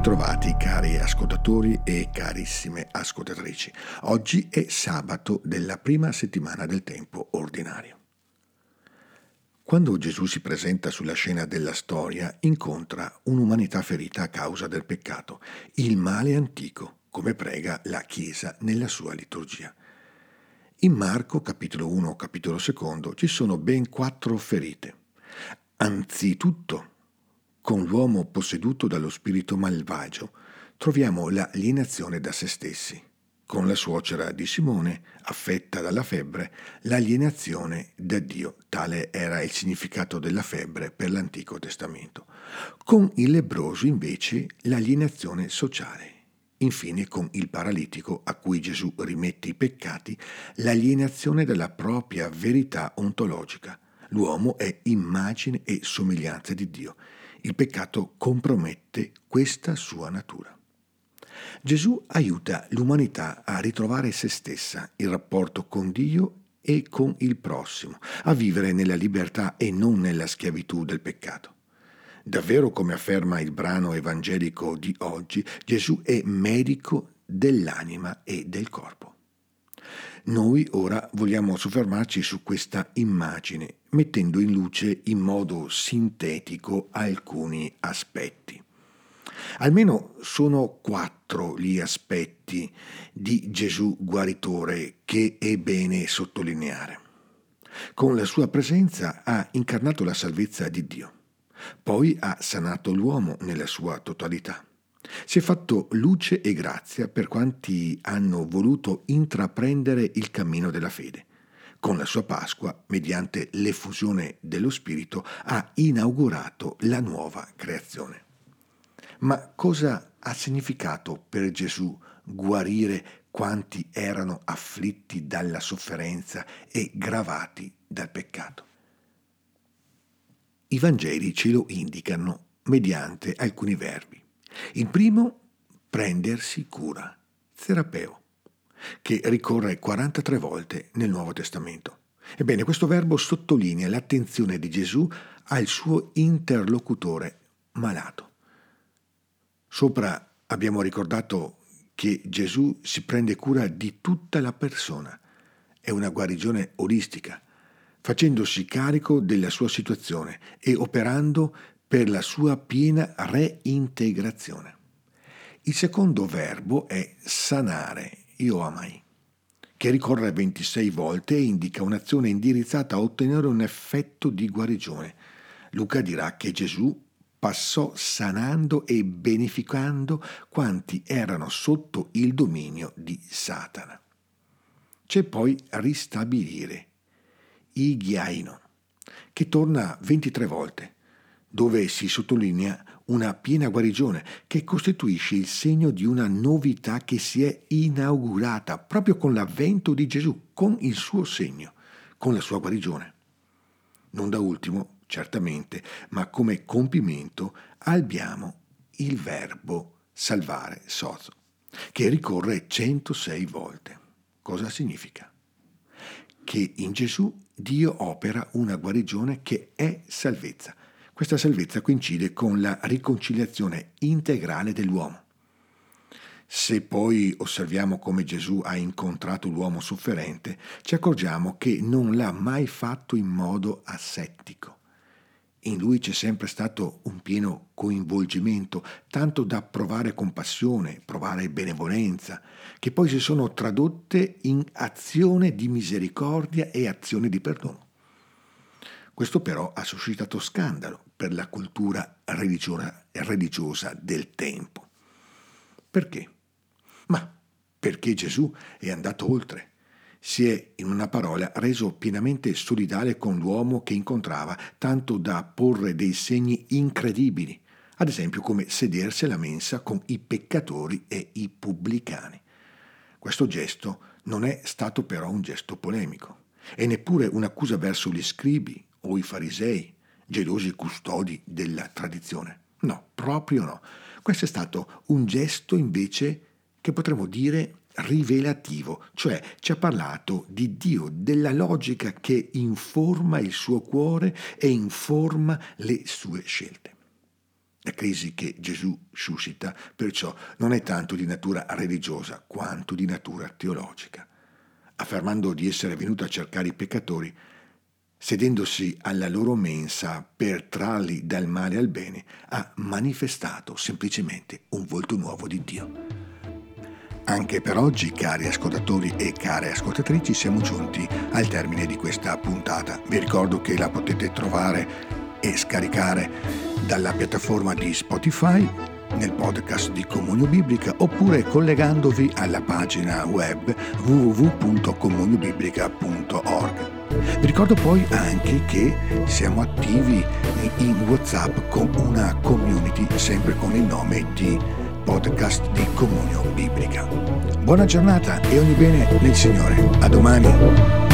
ritrovati cari ascoltatori e carissime ascoltatrici. Oggi è sabato della prima settimana del tempo ordinario. Quando Gesù si presenta sulla scena della storia, incontra un'umanità ferita a causa del peccato, il male antico, come prega la Chiesa nella sua liturgia. In Marco, capitolo 1, capitolo 2, ci sono ben quattro ferite. Anzitutto, con l'uomo posseduto dallo spirito malvagio, troviamo l'alienazione da se stessi. Con la suocera di Simone, affetta dalla febbre, l'alienazione da Dio. Tale era il significato della febbre per l'Antico Testamento. Con il lebroso, invece, l'alienazione sociale. Infine, con il paralitico a cui Gesù rimette i peccati, l'alienazione dalla propria verità ontologica. L'uomo è immagine e somiglianza di Dio il peccato compromette questa sua natura. Gesù aiuta l'umanità a ritrovare se stessa, il rapporto con Dio e con il prossimo, a vivere nella libertà e non nella schiavitù del peccato. Davvero, come afferma il brano evangelico di oggi, Gesù è medico dell'anima e del corpo. Noi ora vogliamo soffermarci su questa immagine, mettendo in luce in modo sintetico alcuni aspetti. Almeno sono quattro gli aspetti di Gesù guaritore che è bene sottolineare. Con la sua presenza ha incarnato la salvezza di Dio, poi ha sanato l'uomo nella sua totalità si è fatto luce e grazia per quanti hanno voluto intraprendere il cammino della fede. Con la sua Pasqua, mediante l'effusione dello Spirito, ha inaugurato la nuova creazione. Ma cosa ha significato per Gesù guarire quanti erano afflitti dalla sofferenza e gravati dal peccato? I Vangeli ce lo indicano mediante alcuni verbi. Il primo, prendersi cura, terapeo, che ricorre 43 volte nel Nuovo Testamento. Ebbene, questo verbo sottolinea l'attenzione di Gesù al suo interlocutore malato. Sopra abbiamo ricordato che Gesù si prende cura di tutta la persona. È una guarigione olistica, facendosi carico della sua situazione e operando per la sua piena reintegrazione. Il secondo verbo è sanare, io amai, che ricorre 26 volte e indica un'azione indirizzata a ottenere un effetto di guarigione. Luca dirà che Gesù passò sanando e beneficando quanti erano sotto il dominio di Satana. C'è poi ristabilire, ighiaino, che torna 23 volte dove si sottolinea una piena guarigione che costituisce il segno di una novità che si è inaugurata proprio con l'avvento di Gesù, con il suo segno, con la sua guarigione. Non da ultimo, certamente, ma come compimento abbiamo il verbo salvare sozo, che ricorre 106 volte. Cosa significa? Che in Gesù Dio opera una guarigione che è salvezza questa salvezza coincide con la riconciliazione integrale dell'uomo. Se poi osserviamo come Gesù ha incontrato l'uomo sofferente, ci accorgiamo che non l'ha mai fatto in modo assettico. In lui c'è sempre stato un pieno coinvolgimento, tanto da provare compassione, provare benevolenza, che poi si sono tradotte in azione di misericordia e azione di perdono. Questo però ha suscitato scandalo per la cultura religiosa, del tempo. Perché? Ma perché Gesù è andato oltre. Si è, in una parola, reso pienamente solidale con l'uomo che incontrava, tanto da porre dei segni incredibili, ad esempio come sedersi alla mensa con i peccatori e i pubblicani. Questo gesto non è stato però un gesto polemico e neppure un'accusa verso gli scribi o i farisei, gelosi custodi della tradizione. No, proprio no. Questo è stato un gesto invece che potremmo dire rivelativo, cioè ci ha parlato di Dio, della logica che informa il suo cuore e informa le sue scelte. La crisi che Gesù suscita perciò non è tanto di natura religiosa quanto di natura teologica. Affermando di essere venuto a cercare i peccatori, sedendosi alla loro mensa per trarli dal male al bene, ha manifestato semplicemente un volto nuovo di Dio. Anche per oggi, cari ascoltatori e care ascoltatrici, siamo giunti al termine di questa puntata. Vi ricordo che la potete trovare e scaricare dalla piattaforma di Spotify nel podcast di Comunio Biblica oppure collegandovi alla pagina web www.comuniobiblica.org. Vi ricordo poi anche che siamo attivi in WhatsApp con una community sempre con il nome di podcast di Comunio Biblica. Buona giornata e ogni bene nel Signore. A domani.